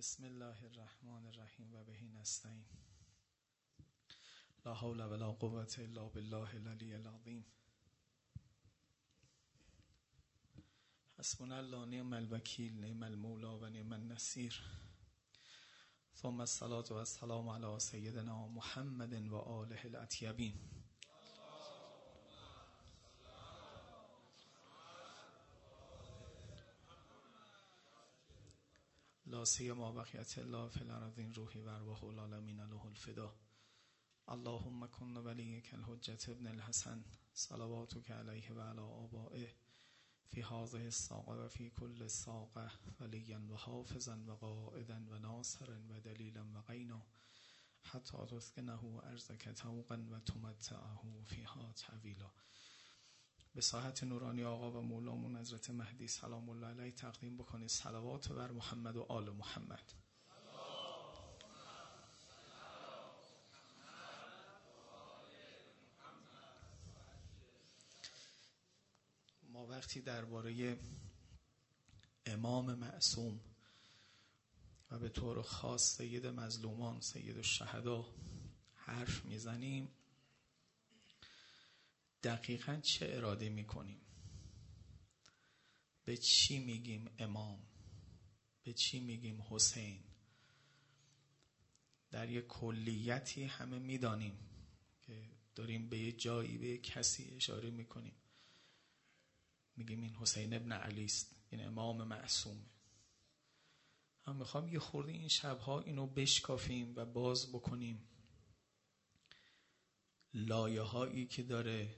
بسم الله الرحمن الرحیم و بهی نستعین. لا حول ولا قوة الا بالله العلی العظیم. حسبنا الله نعم الوکیل نعم المولا و نعم النصیر. ثم الصلاة و السلام علی سیدنا محمد و آله الاطیبین. لا سیما بقیت الله فی الارضین روحی و ارواح العالمین له الفدا. اللهم کن ولیک الحجت ابن الحسن صلواتک علیه و علی آبائه فی هذه الساقه و فی کل ساقه ولیا و حافظا و قائدا و ناصرا و دلیلا و غینا حتی تسکنه ارزک توقا و تمتعه فیها طویلا به ساحت نورانی آقا و مولامون حضرت مهدی سلام الله علیه تقدیم بکنید. صلوات بر محمد و آل محمد. ما وقتی درباره امام معصوم و به طور خاص سید مظلومان سید الشهدا حرف می‌زنیم دقیقا چه اراده می‌کنیم؟ به چی میگیم امام؟ به چی میگیم حسین؟ در یک کلیتی همه می‌دانیم که داریم به یه جایی به کسی اشاره می‌کنیم. میگیم این حسین ابن علی است این امام معصومه. هم می‌خوام یه خورده این شبها اینو بشکافیم و باز بکنیم. لایه هایی که داره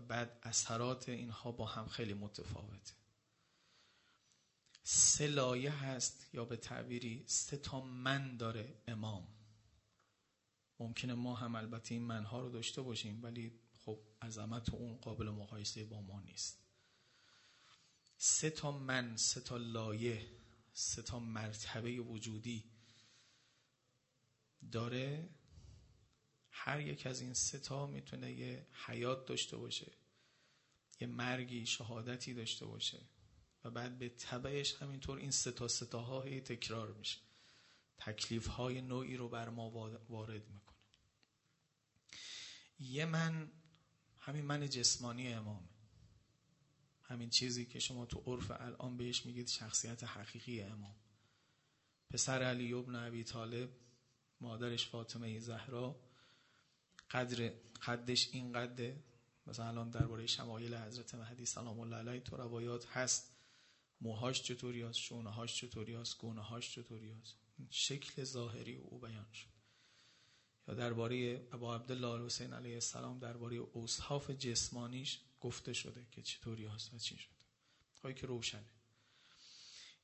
بعد اثرات اینها با هم خیلی متفاوته. سه لایه هست یا به تعبیری سه تا من داره امام. ممکنه ما هم البته این منها رو داشته باشیم ولی خب عظمت اون قابل مقایسه با ما نیست. سه تا من سه تا لایه سه تا مرتبه وجودی داره هر یک از این سه تا می‌تونه یه حیات داشته باشه یه مرگی شهادتی داشته باشه و بعد به تبعش همینطور این سه تا سه ها تکرار میشه. تکلیف های نوعی رو بر ما وارد می‌کنه. یه من همین من جسمانی امامه همین چیزی که شما تو عرف الان بهش میگید شخصیت حقیقی امام. پسر علی ابن ابی طالب مادرش فاطمه زهرا قدر قدش این قده. مثلا الان درباره شمایل حضرت مهدی سلام الله علیه تو روایات هست. موهاش چطوری هست؟ شونه هاش چطوری هست؟ گونه هاش چطوری هست؟ شکل ظاهری او بیان شد. یا درباره ابا عبدالله حسین علیه السلام درباره اوصاف جسمانیش گفته شده که چطوری هست و چی شده. خواهی که روشنه.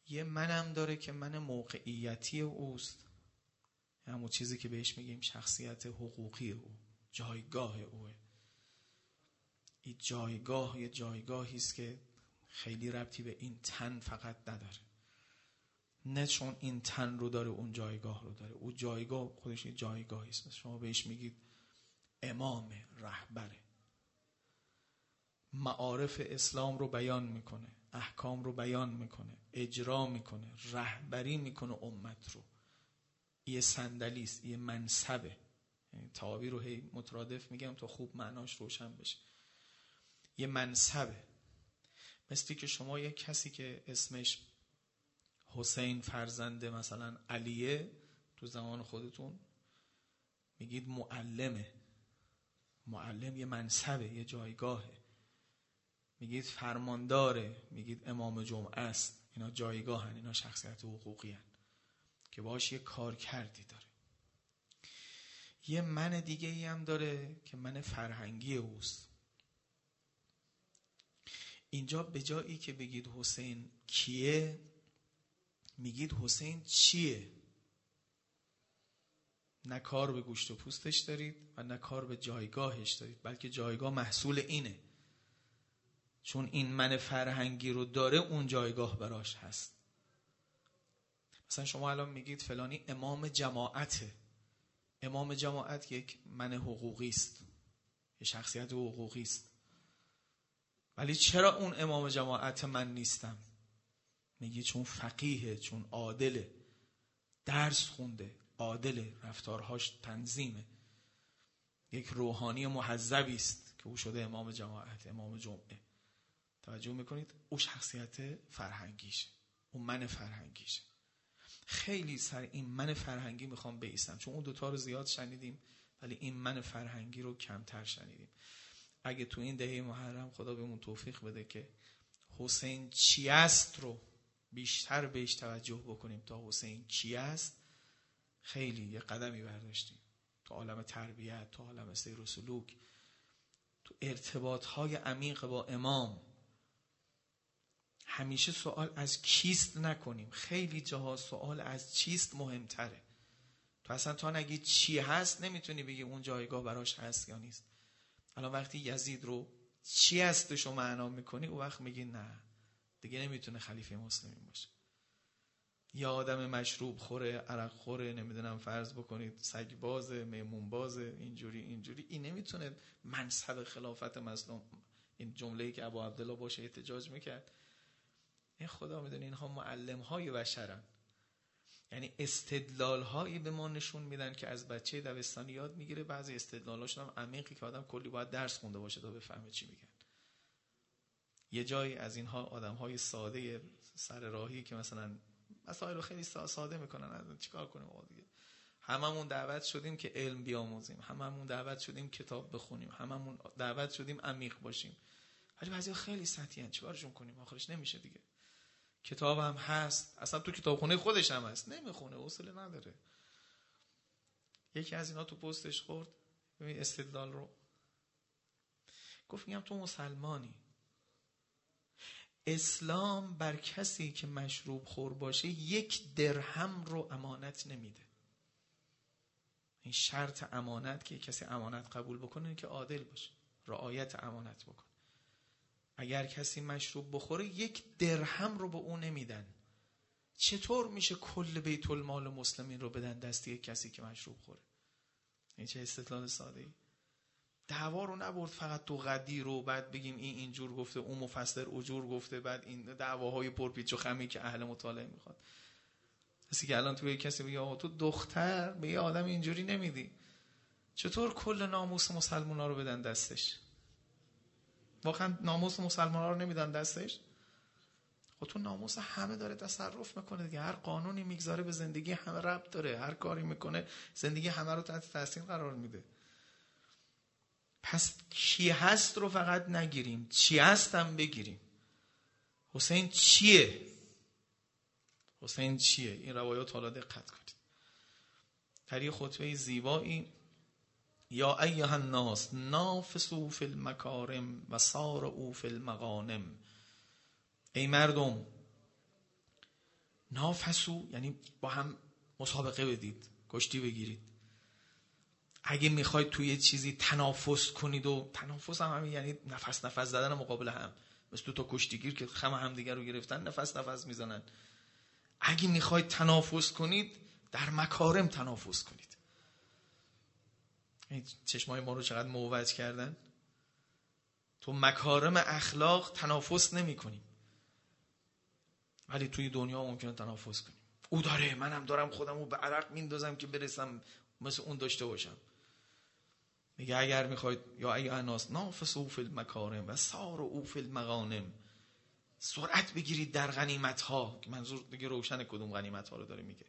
یه منم داره که من موقعیتی اوست. همون چیزی که بهش میگیم شخصیت حقوقی او. جایگاه اوه این جایگاه یه جایگاهی است که خیلی ربطی به این تن فقط نداره. نه چون این تن رو داره اون جایگاه رو داره. او جایگاه خودش یه جایگاهی است. شما بهش میگید امام رهبره. معارف اسلام رو بیان می‌کنه احکام رو بیان می‌کنه اجرا می‌کنه رهبری می‌کنه امت رو. یه صندلی است یه منصبه. تعابیر رو هی مترادف میگم تا خوب معناش روشن بشه. یه منصبه. مثلی که شما یه کسی که اسمش حسین فرزنده مثلا علیه تو زمان خودتون میگید معلمه. معلم یه منصبه یه جایگاهه. میگید فرمانداره میگید امام جمعه است. اینا جایگاهن اینا شخصیت حقوقی هن. که باش یه کار کردی داره. یه من دیگه ای هم داره که من فرهنگی اوست. اینجا به جایی که بگید حسین کیه میگید حسین چیه؟ نه کار به گوشت و پوستش دارید و نه کار به جایگاهش دارید بلکه جایگاه محصول اینه. چون این من فرهنگی رو داره اون جایگاه براش هست. مثلا شما الان میگید فلانی امام جماعته. امام جماعت یک من حقوقی است یه شخصیت حقوقی است ولی چرا اون امام جماعت من نیستم؟ میگی چون فقیه چون عادله. درس خونده عادل رفتارهاش تنظیمه. یک روحانی محذبی است که او شده امام جماعت امام جمعه. توجه می‌کنید؟ او شخصیت فرهنگیشه. او من فرهنگیشه. خیلی سر این من فرهنگی می‌خوام بیستم. چون اون دوتا رو زیاد شنیدیم ولی این من فرهنگی رو کمتر شنیدیم. اگه تو این دهه محرم خدا بهمون توفیق بده که حسین چی است رو بیشتر بهش توجه بکنیم تا حسین کی است خیلی یه قدمی برداشتیم. تو عالم تربیت تو عالم سیر و سلوک تو ارتباط های عمیق با امام همیشه سوال از کیست نکنیم. خیلی جاها سوال از چیست مهمتره. تو اصلا تا نگی چی هست نمی‌تونی بگی اون جایگاه براش هست یا نیست. الان وقتی یزید رو چی هستش رو معنا می‌کنی او وقت میگی نه دیگه نمی‌تونه خلیفه مسلمین باشه. یا آدم مشروب خوره عرق خوره نمی‌دونم فرض بکنید سگ بازه میمون بازه اینجوری اینجوری. این نمی‌تونه منصب خلافت مظلوم این جمله که ابو عبدالله باشه احتجاج می‌کرد. این خدا می‌دونه اینها معلم های بشرن. یعنی استدلال هایی به ما نشون میدن که از بچه دبستانی یاد می‌گیره. بعضی استدلالاشون هم عمیقی که آدم کلی باید درس خونده باشه تا بفهمه چی میگن. یه جایی از اینها آدم های ساده سر راهی که مثلا مسائل رو خیلی ساده می‌کنن. چیکار کنیم آقا دیگه؟ هممون دعوت شدیم که علم بیاموزیم. هممون دعوت شدیم کتاب بخونیم. هممون دعوت شدیم عمیق باشیم. ولی بعضی خیلی سطحی چیکارشون کنیم؟ آخرش نمیشه دیگه. کتاب هم هست اصلا تو کتابخونه خودش هم هست. نمی‌خونه حوصله نداره. یکی از اینا تو پستش خورد ببین استدلال رو. گفت میگم تو مسلمانی. اسلام بر کسی که مشروب خور باشه یک درهم رو امانت نمیده. این شرط امانت که کسی امانت قبول بکنه که عادل باشه. رعایت امانت بکنه. اگر کسی مشروب بخوره یک درهم رو به او نمیدن. چطور میشه کل بیت المال مسلمین رو بدن دستی کسی که مشروب خوره؟ این چه استدلال ساده ای دعوا رو نبرد فقط تو قدی رو بعد بگیم این اینجور گفته اون مفسر اجور گفته بعد این دعواهای پرپیچ و خمی که اهل مطالعه می‌خواد کسی که الان توی کسی بگه تو دختر به یه آدم اینجوری نمیدی. چطور کل ناموس مسلمان ها رو بدن دستش؟ واقعا ناموس مسلمان ها رو نمیدن دستش. خب تو ناموس همه داره تصرف می‌کنه دیگه. هر قانونی می‌گذاره به زندگی همه ربط داره. هر کاری می‌کنه زندگی همه رو تحت تاثیر قرار میده. پس کی هست رو فقط نگیریم. چی هستم بگیریم. حسین چیه؟ حسین چیه؟ این روایات حالا دقت کنید. در یه خطبه زیبایی یا ایها الناس نافسو فی المکارم و سار او فی المغانم. ای مردم نافسو یعنی با هم مسابقه بدید کشتی بگیرید. اگه می‌خواید توی چیزی تنافس کنید و تنافس هم همین یعنی نفس نفس زدن مقابل هم. مثل دو تا کشتیگیر که خم هم دیگر رو گرفتن نفس نفس می‌زنن. اگه می‌خواید تنافس کنید در مکارم تنافس کنید. چشمای ما رو چقدر موج کردن؟ تو مکارم اخلاق تنافس نمی کنیم. ولی توی دنیا ممکنه تنافس کنیم. او داره منم دارم خودم رو به عرق میندازم که برسم مثل اون داشته باشم. میگه اگر می‌خواید یا ای اناس نافس او فی المکارم و سار او فی المغانم. سرعت بگیرید در غنیمت ها منظور دیگه روشن کدوم غنیمت ها رو داره میگه.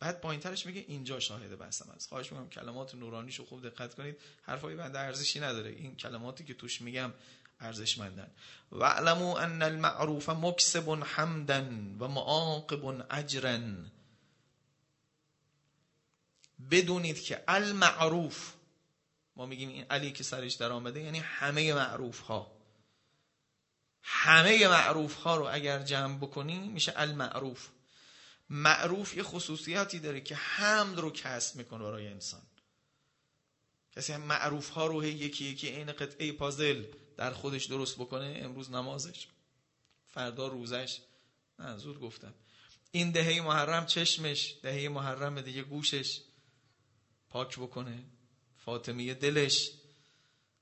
بعد پایینترش میگه اینجا شاهد بحثم است خواهش می‌کنم کلمات نورانیشو خوب دقت کنید. حرفای بنده ارزشی نداره. این کلماتی که توش میگم ارزشمندن. و علمو ان المعروف مکسب حمدا و معاقب اجرا. بدونید که المعروف ما میگیم این علی که سرش در آمده یعنی همه معروف ها همه معروف ها رو اگر جمع بکنیم میشه المعروف. معروف یه خصوصیاتی داره که حمد رو کسب می‌کنه برای انسان. کسی هم معروف ها رو یکی یکی این قطعه پازل در خودش درست بکنه امروز نمازش فردا روزش. نه زود گفتم. این دهه محرم چشمش دهه محرم دیگه گوشش پاک بکنه. فاطمیه دلش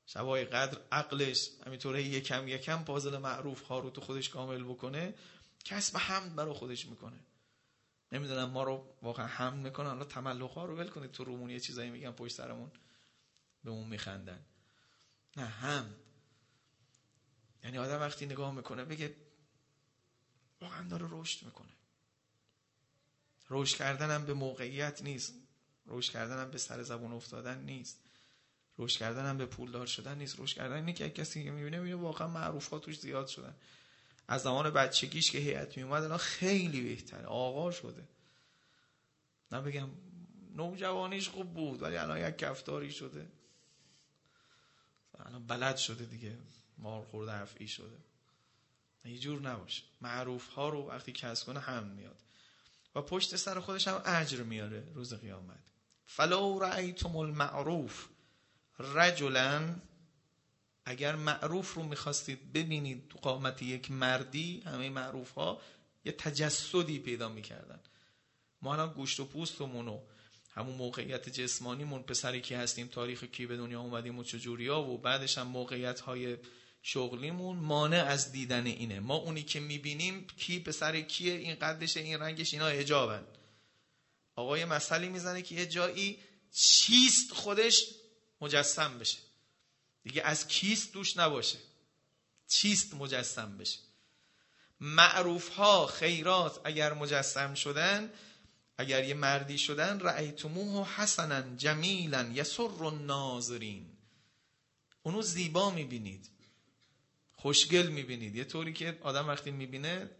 شبای قدر عقلش همینطوره یکم یکم پازل معروف ها رو تو خودش کامل بکنه. کسب حمد برای خودش می‌کنه. نمی‌دونم ما رو واقعا هم می‌کنن. حالا تملق ها رو ول کنید تو رومون یه چیزایی میگن پشت سرمون به اون میخندن. نه هم یعنی آدم وقتی نگاه می‌کنه بگه واقعا داره رشد می‌کنه. رشد کردنم به موقعیت نیست. رشد کردنم به سر زبون افتادن نیست. رشد کردنم به پولدار شدن نیست. رشد کردن اینه که کسی می‌بینه می‌بینه واقعا معروف ها توش زیاد شدن. از زمان بچگیش که هیئت میومد الان خیلی بهتره. آقا شده. نه بگم نوجوانیش خوب بود ولی الان یک کفتاری شده. الان بلد شده دیگه. مار خورده افعی شده. یه جور نباشه. معروف ها رو وقتی کسب کنه هم میاد. و پشت سر خودش هم اجر میاره روز قیامت. فلو رأیتم المعروف رجلا اگر معروف رو می‌خواستید ببینید تو قامت یک مردی همه معروف ها یه تجسدی پیدا می‌کردن. ما الان گوشت و پوستمون و همون موقعیت جسمانیمون پسری کی هستیم تاریخ کی به دنیا اومدیم و چجوریا و بعدش هم موقعیت های شغلیمون مانع از دیدن اینه. ما اونی که می‌بینیم کی پسر کیه این قدش این رنگش اینا اجابن آقای مسئله می‌زنه که یه جایی چیست خودش مجسم بشه. دیگه از کیست دوش نباشه. چیست مجسم بشه؟ معروف ها خیرات اگر مجسم شدن اگر یه مردی شدن رأیتموه حسنا جمیلا یسر الناظرین. اونو زیبا می‌بینید. خوشگل می‌بینید. یه طوری که آدم وقتی می‌بینه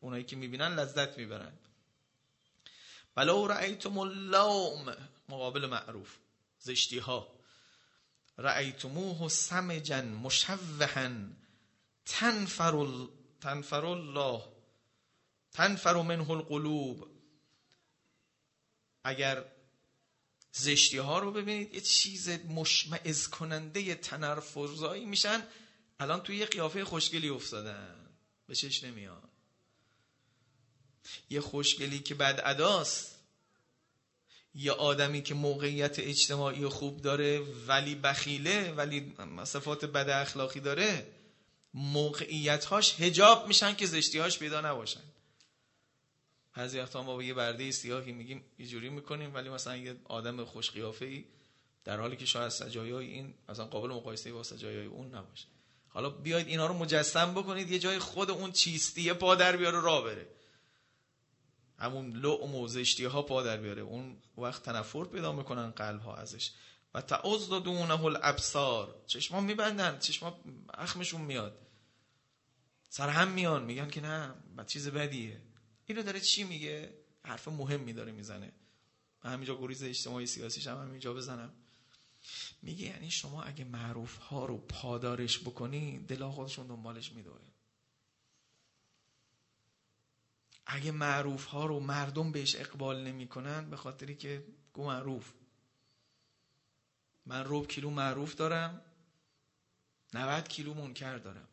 اونایی که می‌بینن لذت می‌برن. ولو رأیتم اللوم مقابل معروف. زشتی ها رأیتموه سمجا مشوها. تنفر, تنفر الله. تنفر منه القلوب. اگر زشتی ها رو ببینید یه چیز مشمعز کننده تنرفرزایی میشن. الان توی یه قیافه خوشگلی افتادن. به چش نمیاد. یه خوشگلی که بد اداست. یه آدمی که موقعیت اجتماعی خوب داره ولی بخیله ولی صفات بد اخلاقی داره موقعیتهاش هجاب میشن که زشتیهاش پیدا نباشن. بعضی وقتا ما با یه برده سیاهی میگیم یه جوری می‌کنیم ولی مثلا یه آدم خوش ای در حالی که شاید سجایای این مثلا قابل مقایسه با سجایای اون نباشه. حالا بیاید اینا رو مجسم بکنید یه جای خود اون چیستیه پا در بیاره راه بره. همون لعم و زشتی ها پا در بیاره. اون وقت تنفر پیدا می‌کنن قلب ها ازش. و تعوض دونه الابصار. چشما میبندن چشما اخمشون میاد. سر هم میان میگن که نه بعد چیز بدیه. اینو داره چی میگه؟ حرف مهمی داره می‌زنه. من همینجا گریز اجتماعی سیاسیش هم همینجا بزنم. میگه یعنی شما اگه معروف ها رو پادارش بکنی دلا خودشون دنبالش میدوره اگه معروف ها رو مردم بهش اقبال نمی‌کنن به خاطری که گو معروف. من روب کیلو معروف دارم 90 کیلو منکر دارم.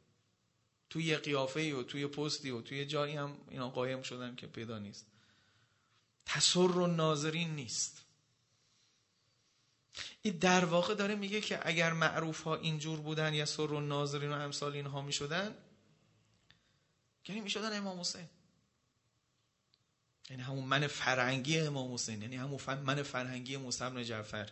توی یه قیافه و توی پستی و توی جایی هم اینا قایم شدن که پیدا نیست. تسر و ناظرین نیست. این در واقع داره میگه که اگر معروف ها اینجور بودن یا سر و ناظرین و امثال اینها می‌شدن یعنی می‌شدن امام حسین. یعنی همون من فرهنگی امام حسین یعنی همون من فرهنگی بن جعفر.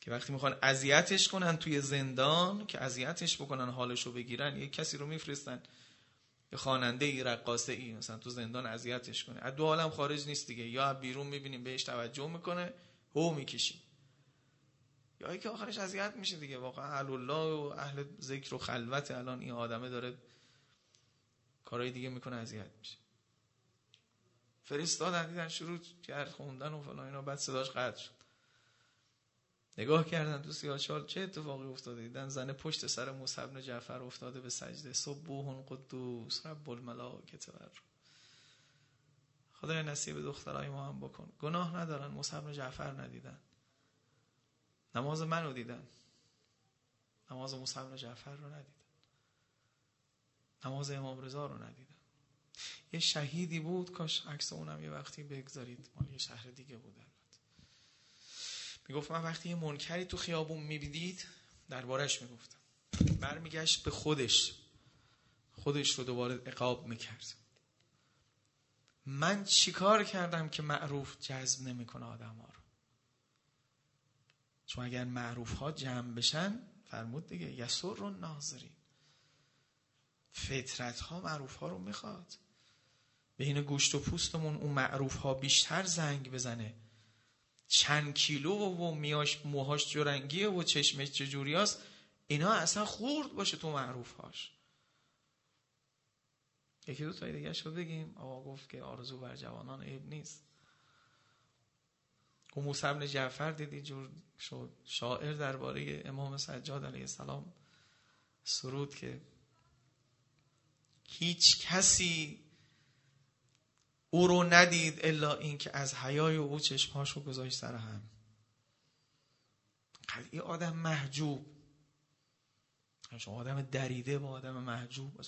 که وقتی می‌خوان اذیتش کنن توی زندان که اذیتش بکنن حالشو بگیرن یه کسی رو میفرستن. یه خواننده ای رقاصه ای مثلا تو زندان اذیتش کنه. از دو عالم خارج نیست دیگه. یا بیرون می‌بینیم بهش توجه می‌کنه هو می‌کشیم. یا ای که آخرش اذیت میشه دیگه. واقعا اهل الله و اهل ذکر و خلوت الان این آدمه داره کارهای دیگه می‌کنه اذیت میشه. فرستادن دیدن شروع کرد خوندن و فلان اینا بعد صداش قطع شد. نگاه کردن تو سیاچال چه اتفاقی افتاده؟ دیدن زن پشت سر موسی بن جعفر افتاده به سجده. سبوح قدوس رب الملائکه و خدای نصیب دخترای ما هم بکن. گناه ندارن موسی بن جعفر ندیدن. نماز منو دیدن. نماز موسی بن جعفر رو ندیدن. نماز امام رضا رو ندیدن. یه شهیدی بود کاش عکس اونم یه وقتی بگذارید. مال یه شهر دیگه بود می‌گفت من وقتی یه منکری تو خیابون میبیدید دربارش می‌گفتم. برمیگشت به خودش. خودش رو دوباره اقاب می‌کرد. من چیکار کردم که معروف جذب نمی‌کنه آدم ها رو؟ چون اگر معروف ها جمع بشن فرمود دیگه یسر رو ناظرین فطرت ها معروف ها رو می‌خواد. بین گوشت و پوستمون اون معروف ها بیشتر زنگ بزنه. چند کیلو و میاش موهاش جرنگیه و چشمش چجوری هست اینا اصلا خورد باشه تو معروف هاش یکی دو تایی دیگه شد بگیم. آقا گفت که آرزو بر جوانان عیب نیست. او موسی بن جعفر دیدی جور شد. شاعر درباره امام سجاد علیه السلام سرود که هیچ کسی او رو ندید الا اینکه از حیای او چشمهاشو گذاشت سر هم. این آدم محجوب. شما آدم دریده با آدم محجوب.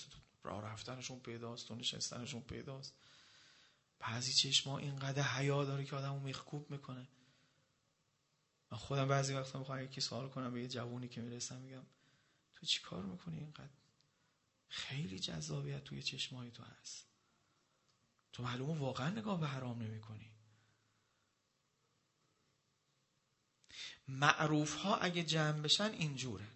راه رفتنشون پیداست و نشستنشون پیداست. بعضی چشما اینقدر حیا داره که آدمو میخکوب می‌کنه. من خودم بعضی وقتا می‌خوام یکی سوال کنم به یه جوونی که می‌رسم میگم تو چی کار می‌کنی اینقدر؟ خیلی جذابیت توی چشمای تو هست. تو معلومه واقعا نگاه به حرام نمی کنی معروف ها اگه جمع بشن اینجوره.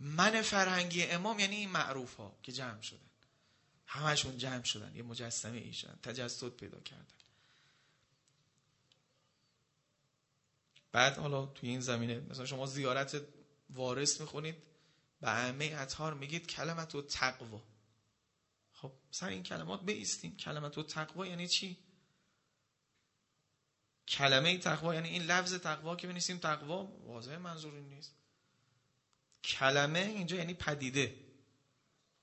من فرهنگی امام یعنی این معروف ها که جمع شدن. همشون جمع شدن یه مجسمه ای شدن تجسد پیدا کردن. بعد حالا توی این زمینه مثلا شما زیارت وارث می‌خونید به همه اطهار میگید کلمت و تقوا. خب سر این کلمات بیستیم. کلمت و تقوا یعنی چی؟ کلمه تقوا یعنی این لفظ تقوا که بنویسیم تقوا واضح منظور این نیست. کلمه اینجا یعنی پدیده.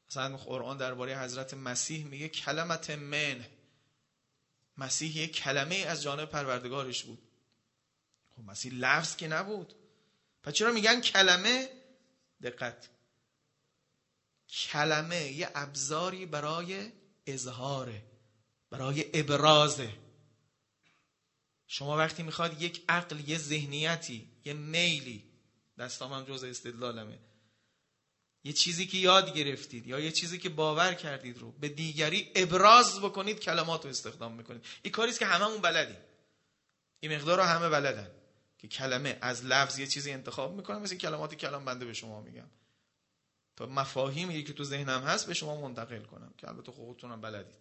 مثلا قرآن درباره حضرت مسیح میگه کلمت من. مسیح یک کلمه از جانب پروردگارش بود. خب مسیح لفظ که نبود. پس چرا میگن کلمه؟ دقت. کلمه یه ابزاری برای اظهاره برای ابرازه شما وقتی می‌خواد یک عقل یه ذهنیتی یه میلی دستام هم جز استدلالمه. یه چیزی که یاد گرفتید یا یه چیزی که باور کردید رو به دیگری ابراز بکنید کلمات رو استخدام می‌کنید. این کاریست که هممون بلدیم. این مقدار رو همه بلدن که کلمه از لفظ یه چیزی انتخاب می‌کنم مثل کلماتی کلام بنده به شما میگم. تا مفاهیمی که تو ذهنم هست به شما منتقل کنم که البته خودتونم بلدید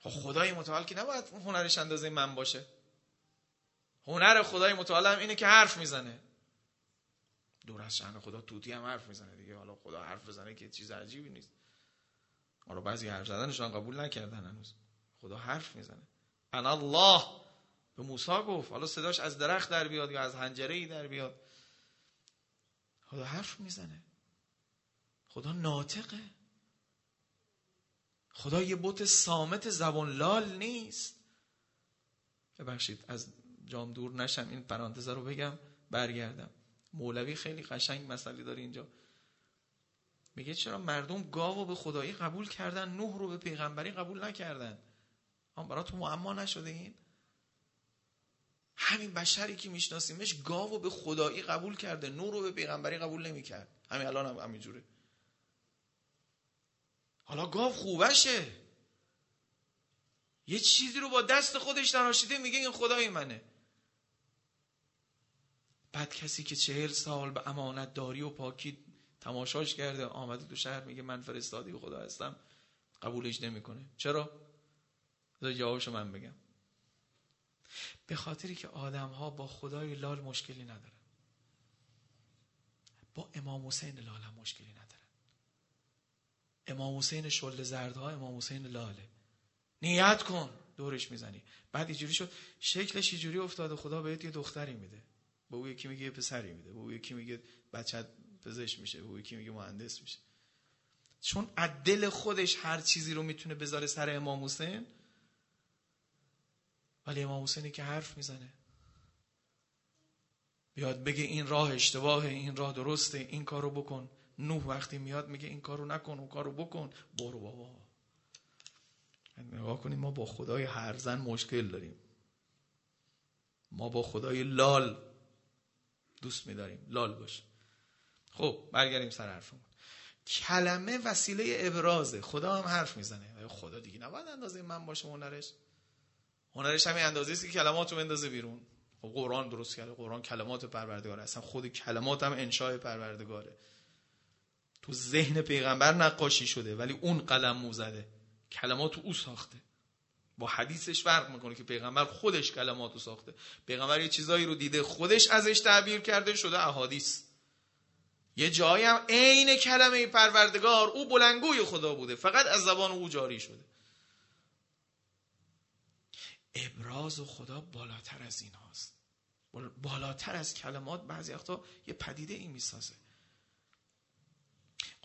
خب خدای متعال که نباید هنرش اندازه من باشه. هنر خدای متعال هم اینه که حرف می‌زنه. دور از شأن خدا توتی هم حرف می‌زنه دیگه. حالا خدا حرف بزنه که چیز عجیبی نیست. حالا بعضی حرف زدنشون قبول نکردن هنوز. خدا حرف می‌زنه. انا الله. به موسی گفت. حالا صداش از درخت در بیاد یا از حنجره ای در بیاد. خدا حرف می‌زنه. خدا ناطقه. خدا یه بوت سامت زبان لال نیست. ببخشید از جام دور نشم این پرانتزه رو بگم برگردم. مولوی خیلی قشنگ مسئله داره اینجا. میگه چرا مردم گاو به خدایی قبول کردن نوح رو به پیغمبری قبول نکردن؟ هم برای تو معما نشده این؟ همین بشری که میشناسیمش گاو به خدایی قبول کرده نور رو به پیغمبری قبول نمی‌کرد. همین الان هم همینجوره. حالا گاو خوبشه. یه چیزی رو با دست خودش تراشیده میگه این خدای منه. بعد کسی که چهل سال به امانت داری و پاکی تماشاش کرده آمده تو شهر میگه من فرستادی خدا هستم. قبولش نمی‌کنه. چرا؟ جوابشو من بگم. به خاطری که آدم ها با خدای لال مشکلی ندارن. با امام حسین لال هم مشکلی ندارن. امام حسین شل زردها امام حسین لاله. نیت کن دورش می‌زنی. بعد اینجوری شد شکلش اینجوری افتاده خدا بهت یه دختری میده. به او یکی میگه یه پسری میده. به او یکی میگه بچت پزشک میشه. به او یکی میگه مهندس میشه. چون عدل خودش هر چیزی رو می‌تونه بذاره سر امام حسین ولی امام حسینی که حرف می‌زنه. بیاد بگه این راه اشتباهه این راه درسته این کارو بکن. نوح وقتی میاد میگه این کارو نکن اون کارو بکن. برو بابا. نگاه کنیم ما با خدای هر زن مشکل داریم. ما با خدای لال دوست میداریم. لال باش. خب برگردیم سر حرفمون. کلمه وسیله ابرازه. خدا هم حرف می‌زنه. خدا دیگه نباید اندازه من باشه هنرش. هنرش همین اندازه است که کلمات رو بندازه بیرون. خب قرآن درست کرده. قرآن کلمات پروردگار اصلا خود کلمات هم انشای پروردگاره. تو ذهن پیغمبر نقاشی شده ولی اون قلم موزده کلمات او ساخته. با حدیثش فرق می‌کنه که پیغمبر خودش کلمات رو ساخته. پیغمبر یه چیزایی رو دیده خودش ازش تعبیر کرده شده احادیث. یه جایی هم عین کلمه پروردگار او بلنگوی خدا بوده. فقط از زبان او جاری شده. ابراز خدا بالاتر از این هاست بالاتر از کلمات بعضی وقتا یه پدیده این می‌سازه.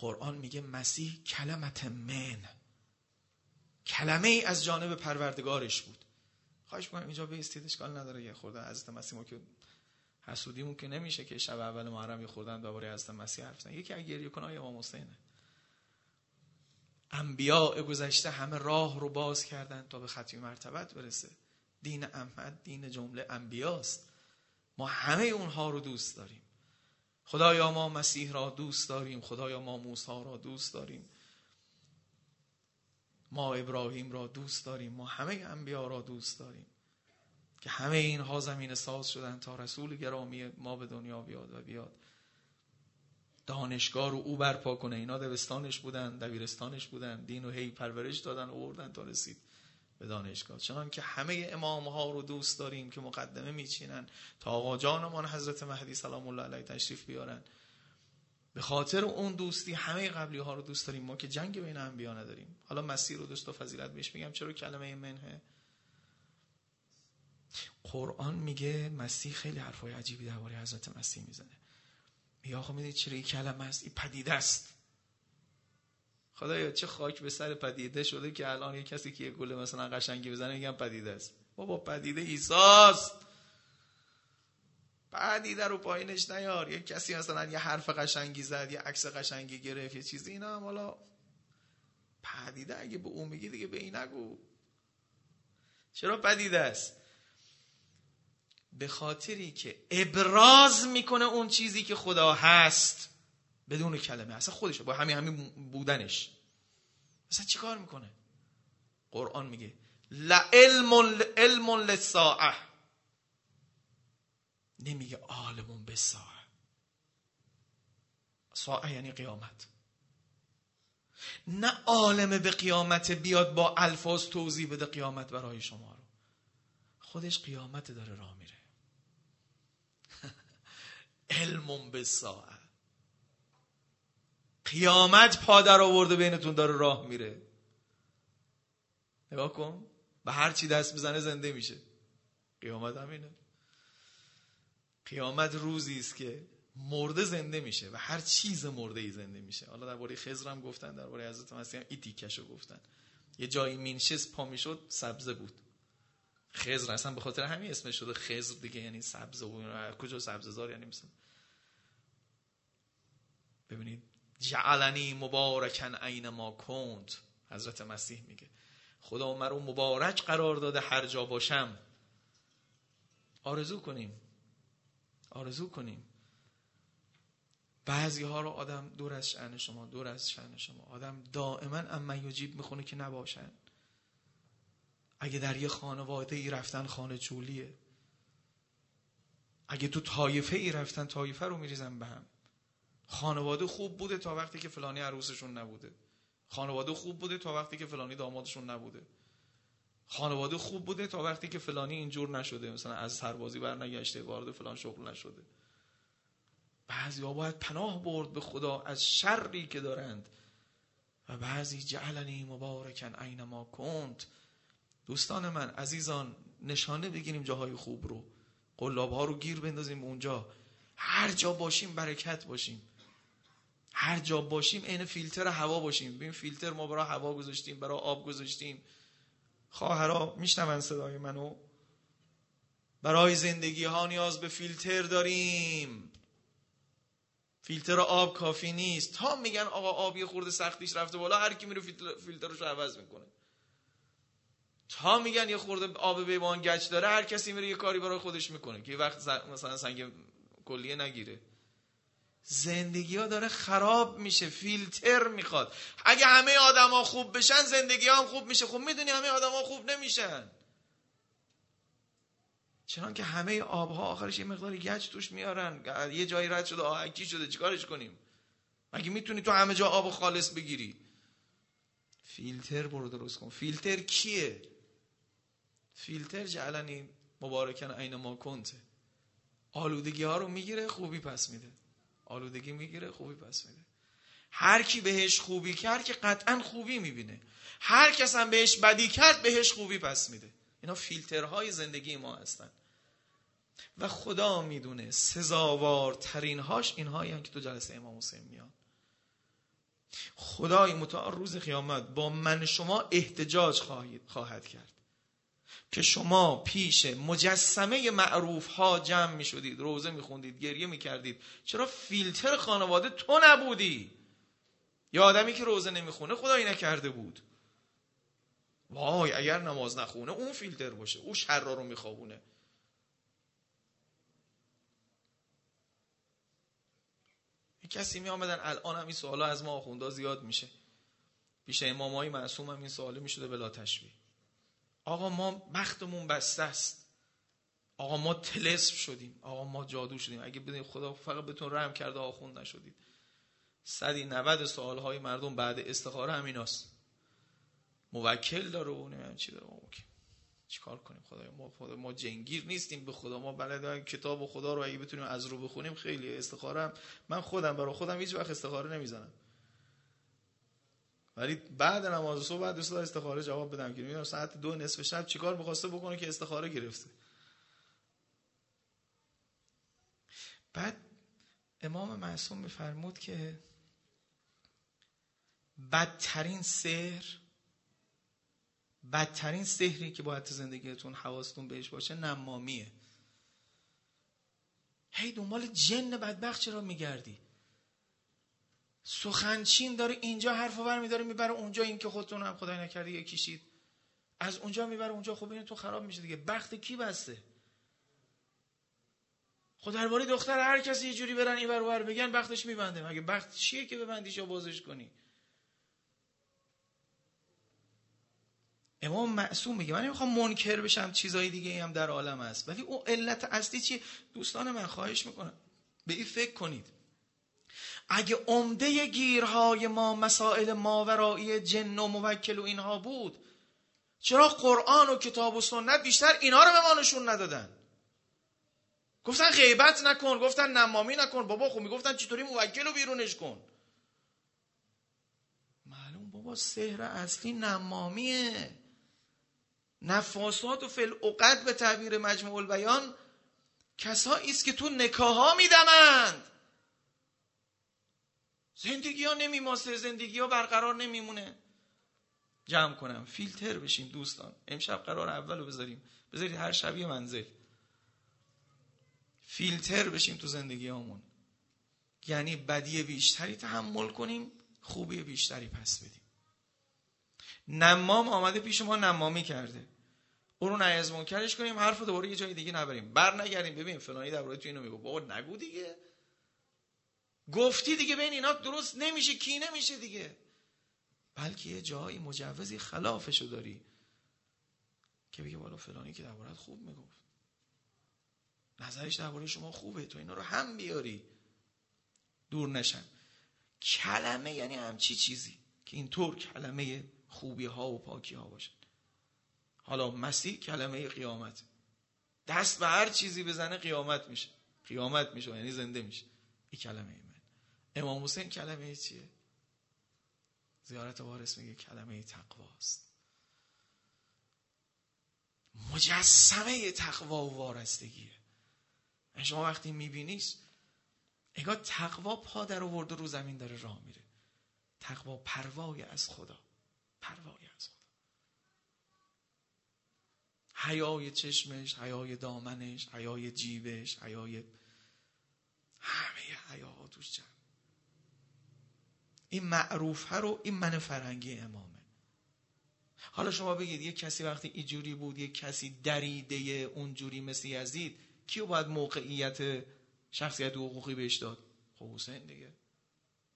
قرآن میگه مسیح کلمت من. کلمه ای از جانب پروردگارش بود. خواهش می‌کنم اینجا بیستید اشکال نداره. یه خورده حضرت مسیح ما که حسودیمون که نمیشه که شب اول محرم یه خوردن درباره حضرت مسیح حرف زنه یکی اگه گریه کنه امام حسینه. انبیاء گذشته همه راه رو باز کردن تا به ختم مرتبت برسه. دین احمد دین جمله انبیاست. ما همه اونها رو دوست داریم. خدایا ما مسیح را دوست داریم خدایا ما موسی را دوست داریم. ما ابراهیم را دوست داریم ما همه انبیا را دوست داریم. که همه اینها زمین ساز شدن تا رسول گرامی ما به دنیا بیاد و بیاد. دانشگاه رو او برپا کنه. اینا دبستانش بودن دبیرستانش بودن. دین و هی پرورش دادن و بردن تا رسید. به دانشگاه. چنان که همه امام ها رو دوست داریم که مقدمه میچینن تا آقا جانمان حضرت مهدی سلام الله علیه تشریف بیارن. به خاطر اون دوستی همه قبلی ها رو دوست داریم. ما که جنگ بین انبیا نداریم. حالا مسیر رو دوست و فضیلت بهش میگم. چرا کلمه منه قرآن میگه مسیح خیلی حرفای عجیبی درباره حضرت مسیح می‌زنه. میگه آقا می‌دید چرا این کلمه است؟ این پدیده است. خدایا چه خاک به سر پدیده شده که الان یه کسی که یه گل مثلا قشنگی بزنه میگن پدیده است. بابا پدیده ایساست. پدیده رو پایینش نیار. یه کسی مثلا یه حرف قشنگی زد یه عکس قشنگی گرفت یه چیزی اینا هم حالا پدیده اگه به اون میگی دیگه به این نگو. چرا پدیده است؟ به خاطری که ابراز می‌کنه اون چیزی که خدا هست. بدون کلمه. اصلا خودشه با همین همین بودنش. اصلا چیکار می‌کنه؟ قرآن میگه لعلم علم للساعه نمیگه عالمون به ساعه ساعه یعنی قیامت. نه عالم به قیامت بیاد با الفاظ توضیح بده قیامت برای شما رو. خودش قیامت داره راه میره. علم به ساعه قیامت پادر آورده بینتون داره راه میره. نگاه کن. به هر چی دست بزنه زنده میشه. قیامت همینه. قیامت روزی است که مرده زنده میشه و هر چیز مرده ای زنده میشه. حالا درباره خضر هم گفتن درباره حضرت مسیح هم این تیکشو گفتن. یه جایی مینشست پا می‌شد سبزه بود. خضر اصلا به خاطر همین اسمش شده خضر دیگه یعنی سبزه و کجا سبززار یعنی مثلا ببینید جعلنی مبارکن عین ما کند حضرت مسیح میگه. خدا مرا مبارک قرار داده هر جا باشم. آرزو کنیم. آرزو کنیم. بعضی ها رو آدم دور از شعن شما دور از شعن شما. آدم دائما اما یجیب می‌خونه که نباشن. اگه در یه خانواده ای رفتن خانه چولیه اگه تو طایفه ای رفتن طایفه رو میریزن به هم. خانواده خوب بوده تا وقتی که فلانی عروسشون نبوده. خانواده خوب بوده تا وقتی که فلانی دامادشون نبوده. خانواده خوب بوده تا وقتی که فلانی اینجور نشده. مثلا از سربازی برنگشته وارد فلان شغل نشده. بعضی ها باید پناه برد به خدا از شری که دارند. و بعضی جعلنی مبارکن اینما کند دوستان من عزیزان نشانه بگیریم جاهای خوب رو. قلاب ها رو گیر بندازیم اونجا. هر جا باشیم برکت باشیم. هر جا باشیم عین فیلتر هوا باشیم. ببین فیلتر ما برای هوا گذاشتیم برای آب گذاشتیم. خواهرها میشنون صدای منو؟ برای زندگی ها نیاز به فیلتر داریم. فیلتر آب کافی نیست. تا میگن آقا آب یه خورده سختیش رفته بالا هر کی میره فیلترش رو عوض می‌کنه. تا میگن یه خورده آب بیوان گچ داره هر کسی میره یه کاری برای خودش می‌کنه که وقت مثلا سنگ کلیه نگیره. زندگی ها داره خراب میشه فیلتر می‌خواد. اگه همه آدما خوب بشن زندگی هم خوب میشه. خب می‌دونی همه آدما خوب نمیشن. چنان که همه آبها آخرش یه مقدار گچ توش میارن. یه جایی رد شده آهکی شده چیکارش کنیم؟ مگه می‌تونی تو همه جا آب خالص بگیری؟ فیلتر برو درست کن. فیلتر کیه؟ فیلتر جعلنی مبارکن عین ما کنته آلودگی ها رو می‌گیره خوبی پس میده. آلودگی می‌گیره خوبی پس میده. هر کی بهش خوبی کرد که قطعا خوبی می‌بینه. هر کس هم بهش بدی کرد بهش خوبی پس میده. اینا فیلترهای زندگی ما هستن. و خدا می‌دونه سزاوارترین هاش اینهایی که تو جلسه امام حسین میاد خدای متعال روز قیامت با من شما احتجاج خواهد کرد. که شما پیش مجسمه معروف ها جمع می شدید روزه می خوندید گریه می کردید چرا فیلتر خانواده تو نبودی؟ یا آدمی که روزه نمی‌خونه خدایی نکرده بود. وای اگر نماز نخونه اون فیلتر باشه او شر رو میخوابونه. کسی می آمدن الان هم این سوالا از ما آخونده زیاد میشه. پیش امام های معصوم هم این سواله می‌شده بلا تشبیه آقا ما بختمون بسته است. آقا ما تلسم شدیم. آقا ما جادو شدیم. اگه بدین خدا فقط بتون رحم کرده آخوند نشدید. صدی نود سوال های مردم بعد استخاره همیناست. موکل داره و نمی‌دونم چی داره. چیکار کنیم؟ خدایا ما خدا ما جنگیر نیستیم به خدا. ما بلد کتاب و خدا رو اگه بتونیم از رو بخونیم خیلی استخاره من خودم برای خودم هیچ وقت استخاره نمی‌زنم. ولی بعد نماز صبح بعد دوست استخاره جواب بدم که می‌دونم ساعت دو نصف شب چیکار می‌خواسته بکنه که استخاره گرفته. بعد امام معصوم میفرمود که بدترین سحر بدترین سحری که باید تو زندگیتون حواستون بهش باشه نمامیه. هی دنبال جن بدبخت چرا میگردی. سخنچین داره اینجا حرف بر میداره می‌بره اونجا این که خودتون هم خدای نکرده یکیشید از اونجا می‌بره اونجا خب این تو خراب میشه دیگه. بخت کی بسته؟ خود درباره دختر هر کسی یه جوری برن این بر بگن بختش میبنده. مگه بخت چیه که ببندیش یا بازش کنی؟ امام معصوم میگه من نمی‌خوام منکر بشم چیزای دیگه هم در عالم هست. ولی اون علت اصلی چی دوستان من خواهش می‌کنم. به این فکر کنید. اگه عمده گیرهای ما مسائل ماورایی جن و موکل و اینها بود چرا قرآن و کتاب و سنت بیشتر اینا رو به ما نشون ندادن؟ گفتن غیبت نکن گفتن نمامی نکن بابا خب می‌گفتن چطوری موکل رو بیرونش کن؟ معلوم بابا سهر اصلی نمامیه. نفاسات و فل اقد به تعبیر مجموع البیان کسایی است که تو نکاح ها میدمند. زندگی ها نمیماسه زندگی ها برقرار نمیمونه. جمع کنم فیلتر بشیم دوستان. امشب قرار اول رو بذاریم. بذارید هر شبیه منزل. فیلتر بشیم تو زندگی همون یعنی بدی بیشتری تحمل کنیم خوبی بیشتری پس بدیم. نمام آمده پیش ما نمامی کرده. او رو از منکرش کنیم حرف دوباره یه جای دیگه نبریم. بر نگردیم ببین فلانی در تو اینو میگو بابا نگو دیگه. گفتی دیگه بین اینا درست نمیشه کی نمیشه دیگه. بلکه یه جایی مجوزی خلافشو داری که بگه بالا فلانی که دربارت خوب می‌گفت. نظرش درباره شما خوبه تو اینا رو هم بیاری. دور نشن. کلمه یعنی همچی چیزی که اینطور کلمه خوبی ها و پاکی ها باشه حالا مسیح کلمه قیامت. دست به هر چیزی بزنه قیامت میشه. قیامت میشه یعنی زنده میشه. این کلمه امام حسین کلمه چیه؟ زیارت وارث میگه کلمه تقواست. مجسمه تقوا و وارستگیه. شما وقتی میبینیش انگار تقوا پا در آورده رو زمین داره راه میره. تقوا پروای از خدا. پروای از خدا. حیای چشمش حیای دامنش حیای جیبش حیای همه حیاها توش جمع. این معروف رو این من فرنگی امامه. حالا شما بگید یه کسی وقتی اینجوری بود یه کسی دریده اونجوری مثل یزید کیو باید موقعیت شخصیت حقوقی بهش داد؟ خب حسین دیگه.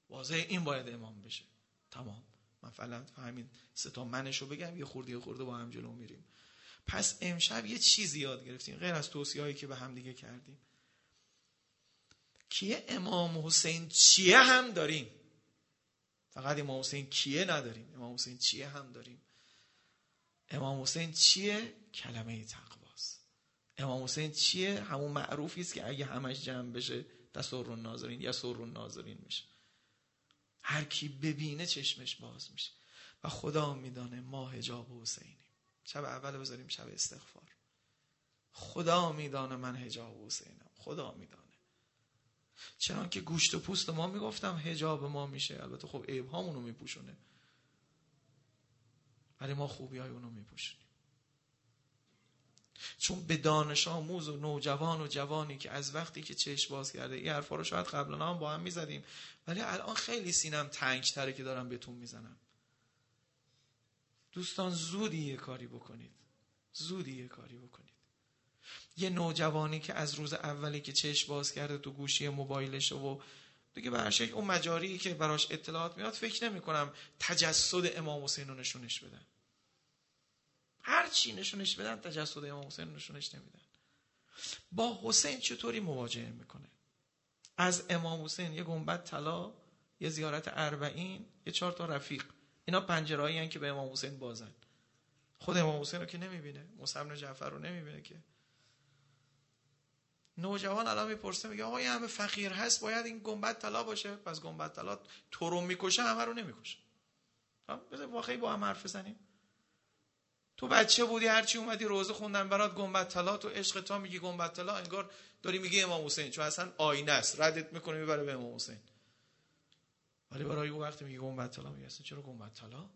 واضح این باید امام بشه. تمام. من فعلا همین ستا منش رو بگم یه خورده یه خورده با هم جلو میریم. پس امشب یه چیزی یاد گرفتیم غیر از توصیه هایی که به هم دیگه کردیم. کیه امام حسین؟ چیه هم داریم؟ فقط امام حسین کیه نداریم؟ امام حسین چیه هم داریم؟ امام حسین چیه؟ کلمه تقواست. امام حسین چیه؟ همون معروفی است که اگه همش جمع بشه تسر ناظرین یا سر ناظرین میشه. هر کی ببینه چشمش باز میشه. و خدا میدانه ما هجاب حسینیم. شب اول بذاریم شب استغفار. خدا میدانه من هجاب حسینم. خدا میدانه. چنان که گوشت و پوست ما می‌گفتم هجاب ما میشه. البته خب عیب هامونو میپوشونه. ولی ما خوبی های اونو میپوشونیم. چون به دانش آموز و نوجوان و جوانی که از وقتی که چشم باز کرده این حرفا رو شاید قبلا هم با هم می‌زدیم ولی الان خیلی سینم تنگ تره که دارم بهتون می‌زنم. دوستان زودی یه کاری بکنید. زودی یه کاری بکنید. یه نوجوانی که از روز اولی که چشم باز کرده تو گوشی موبایلش و دیگه به اون مجاری که براش اطلاعات میاد فکر نمی کنم تجسد امام حسین رو نشونش بدن. هر چی نشونش بدن تجسد امام حسین رو نشونش نمیدن. با حسین چطوری مواجهه می‌کنه؟ از امام حسین یه گنبد طلا یه زیارت اربعین یه چهار تا رفیق. اینا پنجرهایی که به امام حسین بازن. خود امام حسین رو که نمی‌بینه مصعب جعفر رو نمی‌بینه که. نوجوان الان می‌پرسه میگه آقا همه فقیر هست باید این گنبد طلا باشه. پس گنبد طلا تو رو می‌کشه همه رو نمی‌کشه. بذار واقعی با هم حرف بزنیم. تو بچه بودی هرچی اومدی روزه خوندن برات گنبد طلا تو عشق تا میگی گنبد طلا انگار داری میگی امام حسین چون اصلا آینه است. ردت می‌کنه می‌بره به امام حسین. ولی برای او وقتی میگی گنبد طلا میگه چرا گنبد طلا؟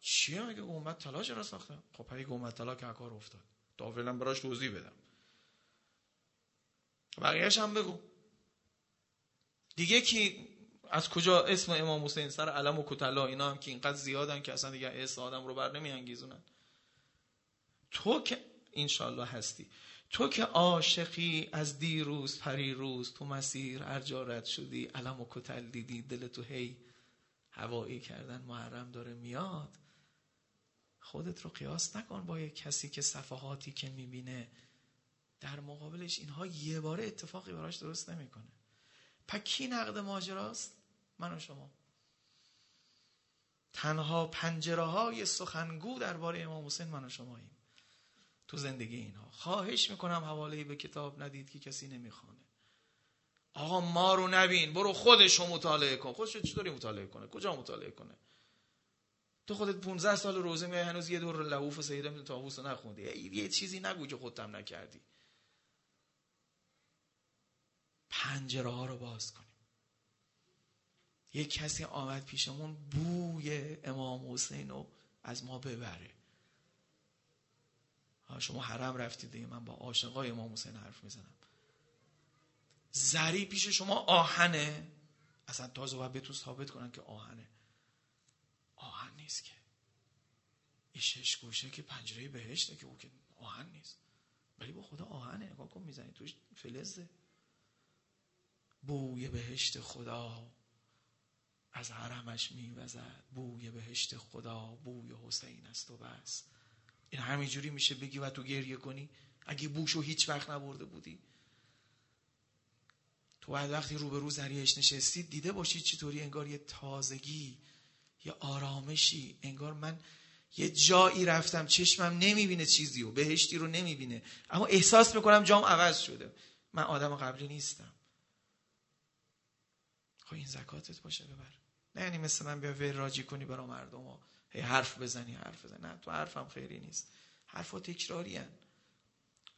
چیه؟ میگه گنبد طلا چرا ساخته؟ خب پری گنبد طلا که کار افتاد. تا براش توضیح بدم. بقیهش هم بگو. دیگه کی از کجا اسم امام حسین سر علم و کتلا اینا هم که اینقدر زیادن که اصلا دیگه اسم آدم رو بر نمی انگیزونن تو که انشالله هستی. تو که عاشقی از دیروز پریروز تو مسیر ارجارت شدی علم و کتل دیدی دل تو هی هوایی کردن محرم داره میاد. خودت رو قیاس نکن با یک کسی که صفحاتی که می‌بینه در مقابلش اینها یه باره اتفاقی براش درست نمی‌کنه. پس کی نقد ماجراست؟ من و شما. تنها پنجره های سخنگو درباره امام حسین من و شماییم. تو زندگی اینها. خواهش می‌کنم حواله به کتاب ندید که کسی نمی‌خوانه. آقا ما رو نبین. برو خودش رو مطالعه کن. خودش چطوری مطالعه کنه؟ کجا مطالعه کنه؟ تو خودت 15 سال روزه میای هنوز یه دور لحوف سید ابن طاووس نخوندی. یه چیزی نگو که خودتم نکردی. پنجره ها رو باز کنیم. یک کسی آمد پیشمون بوی امام حسین رو از ما ببره. شما حرم رفتید دیگه من با عاشقای امام حسین حرف می‌زنم. زری پیش شما آهنه. اصلا تازه باید بهتون ثابت کنن که آهنه. آهن نیست که. این شش گوشه که پنجره بهشته که او که آهن نیست. ولی با خدا آهنه نگاه کن می‌زنی توش فلزه. بوی بهشت خدا از حرمش میوزد. بوی بهشت خدا بوی حسین است و بس. این همینجوری میشه بگی و تو گریه کنی؟ اگه بوشو هیچ وقت نبرده بودی. تو بعد وقتی روبرو زریش نشستید دیده باشید چطوری انگار یه تازگی یه آرامشی. انگار من یه جایی رفتم چشمم نمی‌بینه چیزی و بهشتی رو نمی‌بینه. اما احساس می‌کنم جام عوض شده. من آدم قبلی نیستم. خب این زکاتت باشه ببر. نه یعنی مثل من بیا راجی کنی برای مردم ها هی حرف بزنی حرف بزنی. نه تو حرفم خیری نیست. حرفا تکراری هن.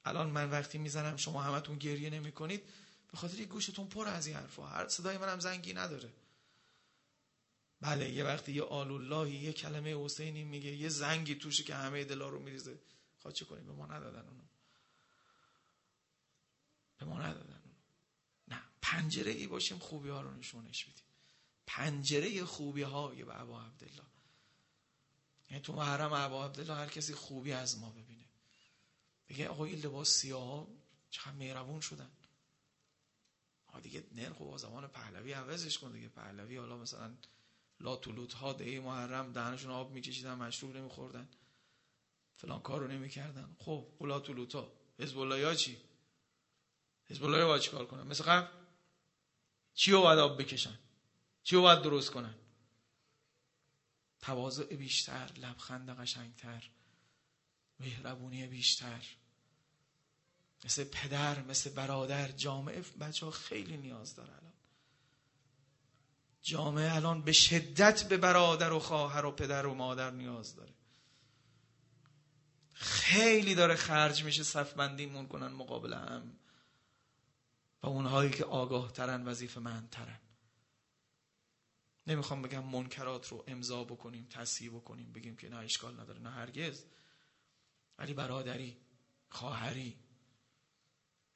الان من وقتی می‌زنم شما همتون گریه نمی کنید به خاطر یک گوشتون پر از این حرفا. هر صدای منم زنگی نداره. بله یه وقتی یه آل اللهی یه کلمه حسینی میگه یه زنگی توشه که همه دلا رو میریزه. خواهد چه کنیم؟ به ما ندادن اونو. به ما ندادن. پنجره ای باشیم خوبی ها رو نشونش بدیم. پنجره خوبی های به ابا عبدالله. یعنی تو محرم ابا عبدالله هر کسی خوبی از ما ببینه. بگه آقا لباس سیاه ها چقدر مهربون شدن. دیگه نرخ و زمان پهلوی عوضش کن دیگه. پهلوی حالا مثلا لا طولوت ها ده محرم دهنشون آب میکشیدن مشروب نمیخوردن. فلان کار رو نمی‌کردن. خب اولا طولوت ها حزب الله چی؟ حزب الله باید کار کنن؟ مثل قبل؟ چی رو باید آب بکشن؟ چی رو باید درست کنن؟ تواضع بیشتر لبخند قشنگتر مهربونی بیشتر. مثل پدر مثل برادر جامعه بچه ها خیلی نیاز داره الان. جامعه الان به شدت به برادر و خواهر و پدر و مادر نیاز داره. خیلی داره خرج میشه صف بندی کنن مقابل هم و اونهایی که آگاه ترن وظیفه من ترن نمی‌خوام بگم منکرات رو امضا بکنیم تصحیح بکنیم بگیم که نه اشکال نداره نه هرگز. ولی برادری خواهری.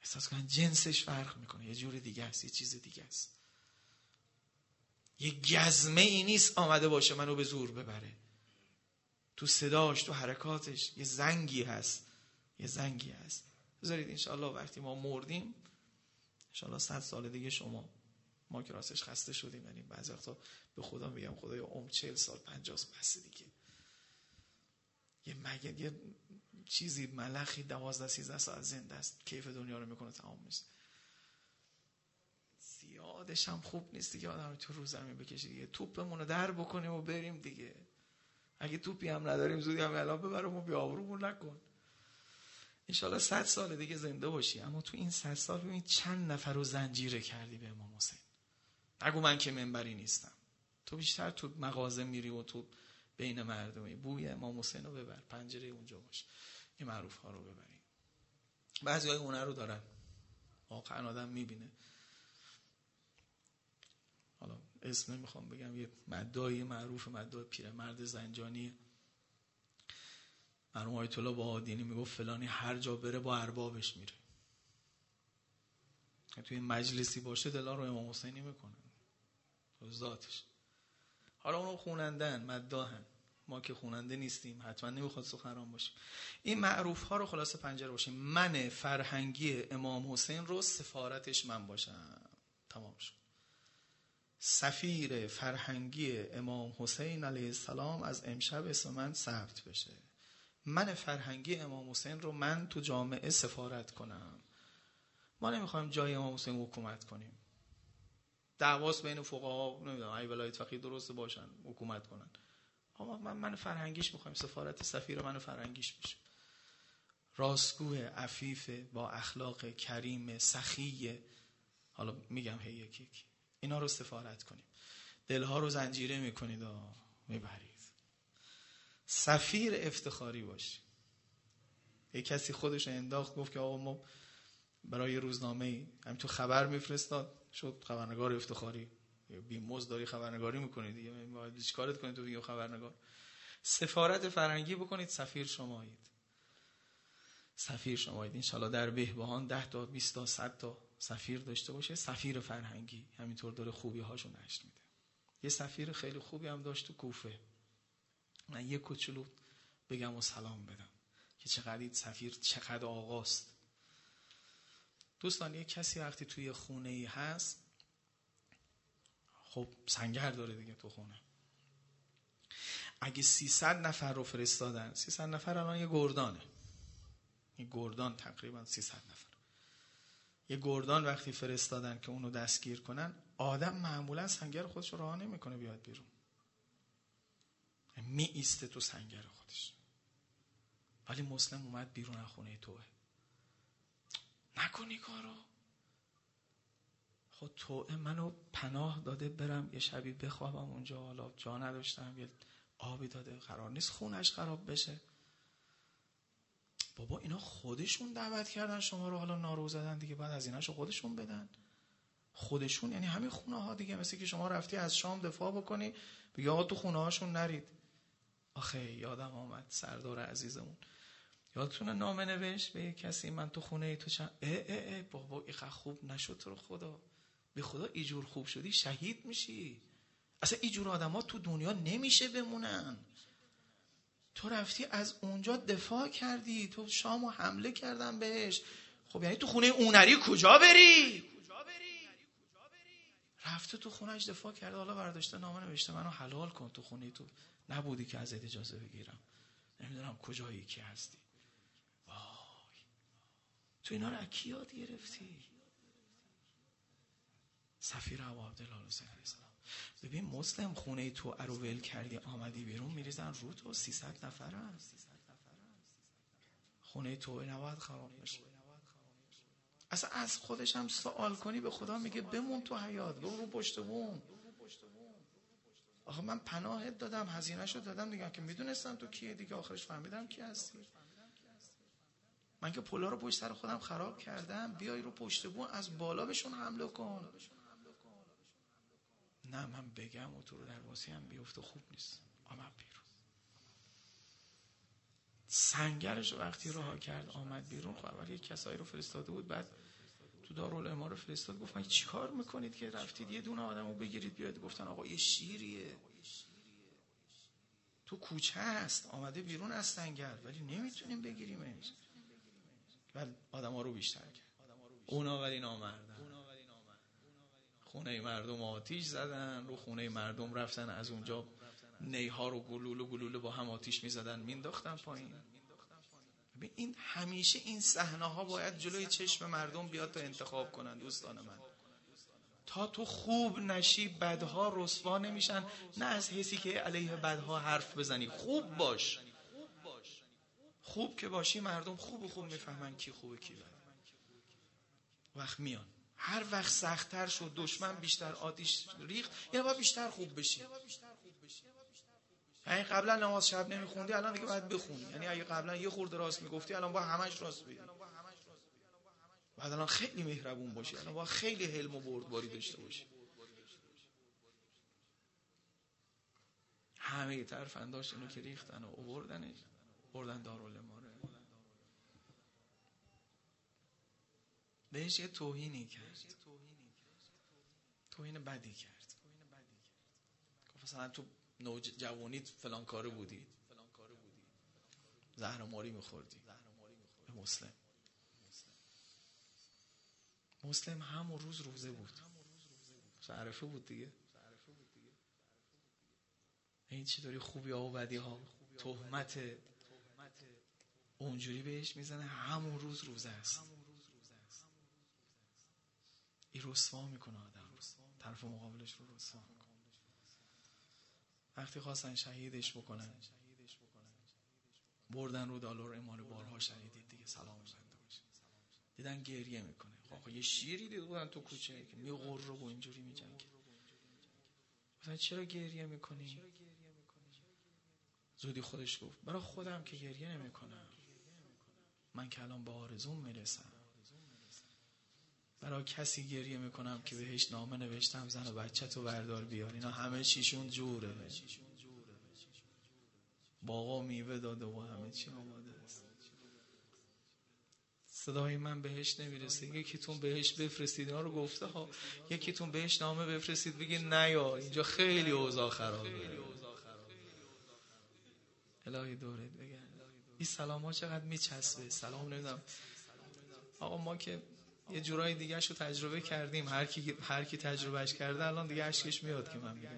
احساس کنن جنسش فرق می‌کنه. یه جور دیگه است یه چیز دیگه است. یه گزمه ای نیست آمده باشه منو به زور ببره. تو صداش تو حرکاتش یه زنگی هست. یه زنگی هست. بذارید انشاءالله وقتی ما مردیم انشاءالله صد سال دیگه شما ما که راستش خسته شدیم یعنی بعضی وقتا به خدا میگم خدایا عمر چل سال پنجاه بس دیگه. یه مگه یه چیزی ملخی دوازده سیزده ساعت زنده است. کیف دنیا رو می‌کنه تمام میشه. زیادش هم خوب نیست دیگه آدم تو رو زمین بکشه دیگه. توپمون رو در بکنیم و بریم دیگه. اگه توپی هم نداریم زودی هم الان ببرم و بیابرومون نکن. انشالله صد سال دیگه زنده باشی. اما تو این صد سال ببین چند نفر رو زنجیره کردی به امام حسین. نگو من که منبری نیستم. تو بیشتر تو مغازه میری و تو بین مردمی. بوی امام حسین رو ببر. پنجره اونجا باش. این معروف ها رو ببریم بعضی های هنر رو دارن. واقعا آدم می‌بینه. حالا اسم نمی‌خوام بگم. یه مدایی معروف مدای پیرمرد زنجانی. مرحوم آیت الله با آدینی می‌گفت فلانی هر جا بره با اربابش میره. توی مجلسی باشه دلا رو امام حسینی می‌کنه. ذاتش. حالا اونو خونندن مداهن ما که خوننده نیستیم حتما نمی‌خواد سخنران باشیم این معروف ها رو خلاصه پنجره باشیم. من فرهنگی امام حسین رو سفارتش من باشم. تمام شد. سفیر فرهنگی امام حسین علیه السلام از امشب اسم من ثبت بشه. من فرهنگی امام حسین رو من تو جامعه سفارت کنم. ما نمی‌خوایم جای امام حسین حکومت کنیم. دعواس بین فقها نمی‌دونم ای ولایت فقیه درست باشن حکومت کنن. اما من من فرهنگیش می‌خوایم سفارت سفیر من فرهنگیش بشه. راستگوه عفیف با اخلاق کریم سخی حالا میگم هی یکی یکی. اینا رو سفارت کنیم. دلها رو زنجیره می‌کنید و می‌برید. سفیر افتخاری باشی یک کسی خودش انداخت گفت که آقا ما برای روزنامه ای تو خبر میفرستاد شد خبرنگار افتخاری. بی موز داری خبرنگاری می‌کنید دیگه باید چیکارت کنید تو بگیم خبرنگار؟ سفارت فرنگی بکنید سفیر شمایید. سفیر شمایید. انشالله در بهبهان 10 تا 20 تا 100 تا سفیر داشته باشه. سفیر فرهنگی همینطور داره خوبی هاشو نشت میده. یه سفیر خیلی خوبی هم داشت تو کوفه. من یه کوچولو بگم و سلام بدم که چقدر سفیر چقدر آقاست. دوستان یه کسی وقتی توی خونه ای هست خب سنگر داره دیگه تو خونه. اگه 300 نفر رو فرستادن 300 نفر الان یه گردانه. یه گردان تقریبا 300 نفر. یه گردان وقتی فرستادن که اونو دستگیر کنن آدم معمولا سنگر خودش رو راه نمی‌کنه بیاد بیرون. می ایسته تو سنگر خودش. ولی مسلم اومد بیرون از خونه توه. نکنی کارو. خود توه منو پناه داده برم یه شبی بخوابم اونجا. حالا جا نداشتم یه آبی داده. قرار نیست خونش خراب بشه. بابا اینا خودشون دعوت کردن شما رو. حالا نارو زدن دیگه بعد از ایناشو خودشون بدن. خودشون یعنی همین خونه ها دیگه. مثل که شما رفتی از شام دفاع بکنی بگی آقا تو خونه هاشون نرید. آخه یادم آمد سردار عزیزمون. یادتونه نامه نوشت به کسی من تو خونه ای تو چند اه اه اه بابا ایقا خوب نشد تو خدا. به خدا ایجور خوب شدی شهید میشی. اصلا ایجور آدم ها تو دنیا نمیشه بمونن. تو رفتی از اونجا دفاع کردی تو شامو حمله کردن بهش. خب یعنی تو خونه اونری کجا بری؟ رفته تو خونهش دفاع کرده حالا برداشته نامه نوشته منو حلال کن تو خونه تو. نبودی که از اجازه بگیرم. نمی‌دونم کجایی کی هستی. وای. تو اینا رو کی یاد گرفتی؟ سفیر ابو عبدالله حسین علیه السلام. ببین مسلم خونه تو ارو کردی آمدی بیرون میریزن رو تو 300 نفر هست. خونه تو نباید خراب بشه. اصلا از خودش هم سوال کنی به خدا میگه بمون تو حیات بمون رو پشت بوم. آخه من پناهت دادم هزینه شد دادم دیگه. که می‌دونستم تو کیه دیگه؟ آخرش فهمیدم کی هستی. من که پلا رو پشت سر خودم خراب کردم. بیای رو پشت بوم از بالا بهشون حمله کن. نه من بگم و تو رو در هم بیفته خوب نیست. آمد بیرون. سنگرش وقتی راه کرد آمد بیرون. خب اول یک کسایی رو فرستاده بود بعد تو دارالعلم رو فرستاد گفت من چیکار می‌کنید که رفتید یه دونه آدمو بگیرید بیاد؟ گفتن آقا یه شیریه. تو کوچه هست آمده بیرون از سنگر ولی نمی‌تونیم بگیریمش. بعد آدم ها رو بیشتر کرد. اونا ولی نامردن. خونه مردم آتیش زدن رو خونه مردم رفتن از اونجا نیها رو گلوله گلوله با هم آتیش می‌زدن مینداختن پایین. این همیشه این صحنه ها باید جلوی چشم مردم بیاد تا انتخاب کنن دوستان من. تا تو خوب نشی بدها رسوا نمیشن. نه از حسی که علیه بدها حرف بزنی. خوب باش. خوب که باشی مردم خوب خوب می‌فهمن کی خوبه کی بده. وقت میان. هر وقت سختتر شد دشمن بیشتر آتیش ریخت یعنی باید بیشتر خوب بشی. یعنی قبلا نماز شب نمیخوندی الان دیگه باید بخونی. یعنی اگه قبلا یه خورده راست می‌گفتی الان با همش راست بگی. بعد الان خیلی مهربون باشی. الان با خیلی حلم و بردباری داشته باشی. همه ترفنداش اینو که ریختن و اووردنش بردن دارالماره بهش یه توهینی کرد. توهین بدی کرد. گفت مثلا تو نوج جوانیت فلان کاره بودی. زهر ماری میخوردی. مسلم. مسلم همون روز روزه بود. عرفه بود دیگه. این چی داری خوبی ها و بدی ها. تهمت اونجوری بهش می‌زنه همون روز روزه است. این رسوا می‌کنه آدم. طرف مقابلش رو رسوا می‌کنه. وقتی خواستن شهیدش بکنن. بردن رو دالار امار بارها شهیدید دیگه. سلام بنده باشه دیدن گریه می‌کنه. آقا یه شیری دید بودن تو کوچه که می رو اینجوری میجنگه. مثلا چرا گریه می‌کنی؟ زودی خودش گفت برای خودم که گریه نمی‌کنم. من که الان به آرزوم می‌رسم. برای کسی گریه می‌کنم که بهش نامه نوشتم زن و بچه تو بردار بیار. اینا همه چیشون جوره. باقا میوه داده و همه چی آماده است. صدای من بهش نمی‌رسه. یکیتون بهش بفرستید. اینا رو گفته ها. یکیتون بهش نامه بفرستید. بگی نیا اینجا خیلی اوضاع خرابه. الهی دورت بگن این سلام ها چقدر میچسبه؟ سلام نمیدم آقا ما که یه جورای دیگه رو تجربه کردیم. هر کی هر کی تجربهش کرده الان دیگه اشکش میاد که من میگم.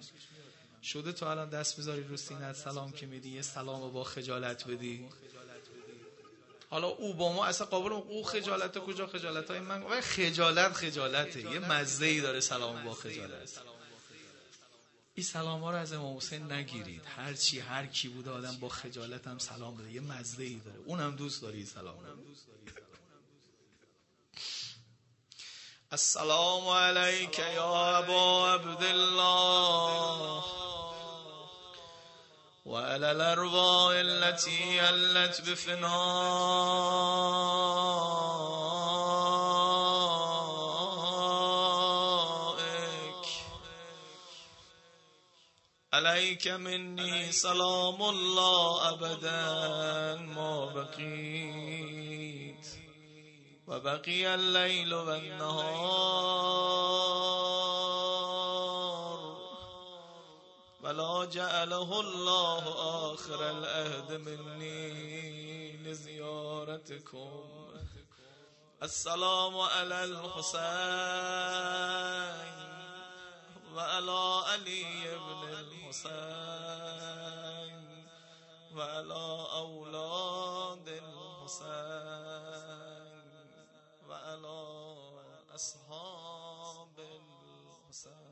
شده تو الان دست بذاری رو سینت سلام که میدی یه سلام با خجالت بدی. حالا او با ما اصلا قابل او خجالت کجا؟ خجالت های من. ولی خجالت خجالته. یه مزه ای داره سلام با خجالت. این سلام ها رو از امام حسین نگیرید. هر چی هر کی بوده آدم با خجالت هم سلام بده. یه مزه ای داره. اونم دوست داری سلام السلام عليك يا أبا عبد الله. وعلى الأرواح التي ألت بفنائك عليك مني سلام الله أبدا ما بقيت وبقي الليل والنهار. ولا جعله الله آخر الأهد مني لزيارتكم. السلام على الحسين وعلى علي بن الحسين وعلى أولاد الحسين. وعلى أصحاب الحسين.